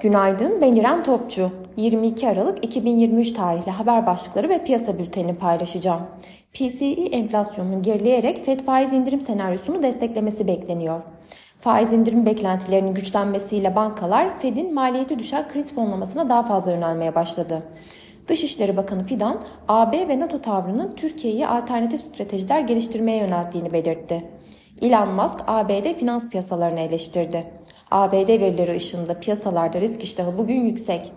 Günaydın, ben İrem Topçu. 22 Aralık 2023 tarihli haber başlıkları ve piyasa bültenini paylaşacağım. PCE enflasyonunun gerileyerek FED faiz indirim senaryosunu desteklemesi bekleniyor. Faiz indirim beklentilerinin güçlenmesiyle bankalar Fed'in maliyeti düşen kriz fonlamasına daha fazla yönelmeye başladı. Dışişleri Bakanı Fidan, AB ve NATO tavrının Türkiye'yi alternatif stratejiler geliştirmeye yönelttiğini belirtti. Elon Musk ABD finans piyasalarını eleştirdi. ABD verileri ışığında piyasalarda risk iştahı bugün yüksek.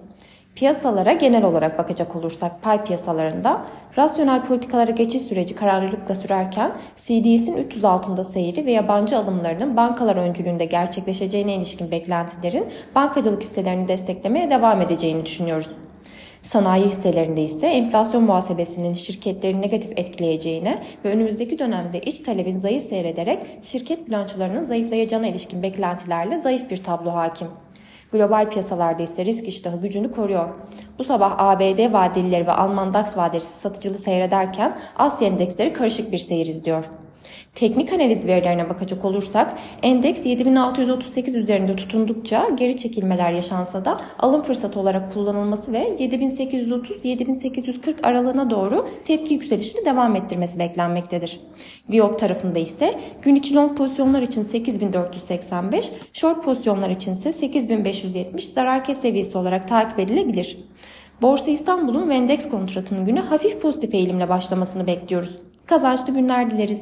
Piyasalara genel olarak bakacak olursak pay piyasalarında rasyonel politikalara geçiş süreci kararlılıkla sürerken CDS'in 300 altında seyri ve yabancı alımlarının bankalar öncülüğünde gerçekleşeceğine ilişkin beklentilerin bankacılık hisselerini desteklemeye devam edeceğini düşünüyoruz. Sanayi hisselerinde ise enflasyon muhasebesinin şirketleri negatif etkileyeceğine ve önümüzdeki dönemde iç talebin zayıf seyrederek şirket bilançolarının zayıflayacağına ilişkin beklentilerle zayıf bir tablo hakim. Global piyasalarda ise risk iştahı gücünü koruyor. Bu sabah ABD vadelileri ve Alman DAX vadesi satıcılı seyrederken Asya endeksleri karışık bir seyir izliyor. Teknik analiz verilerine bakacak olursak endeks 7638 üzerinde tutundukça geri çekilmeler yaşansa da alım fırsatı olarak kullanılması ve 7830-7840 aralığına doğru tepki yükselişini devam ettirmesi beklenmektedir. Viyop tarafında ise gün içi long pozisyonlar için 8485, short pozisyonlar için ise 8570 zarar kes seviyesi olarak takip edilebilir. Borsa İstanbul'un ve endeks kontratının günü hafif pozitif eğilimle başlamasını bekliyoruz. Kazançlı günler dileriz.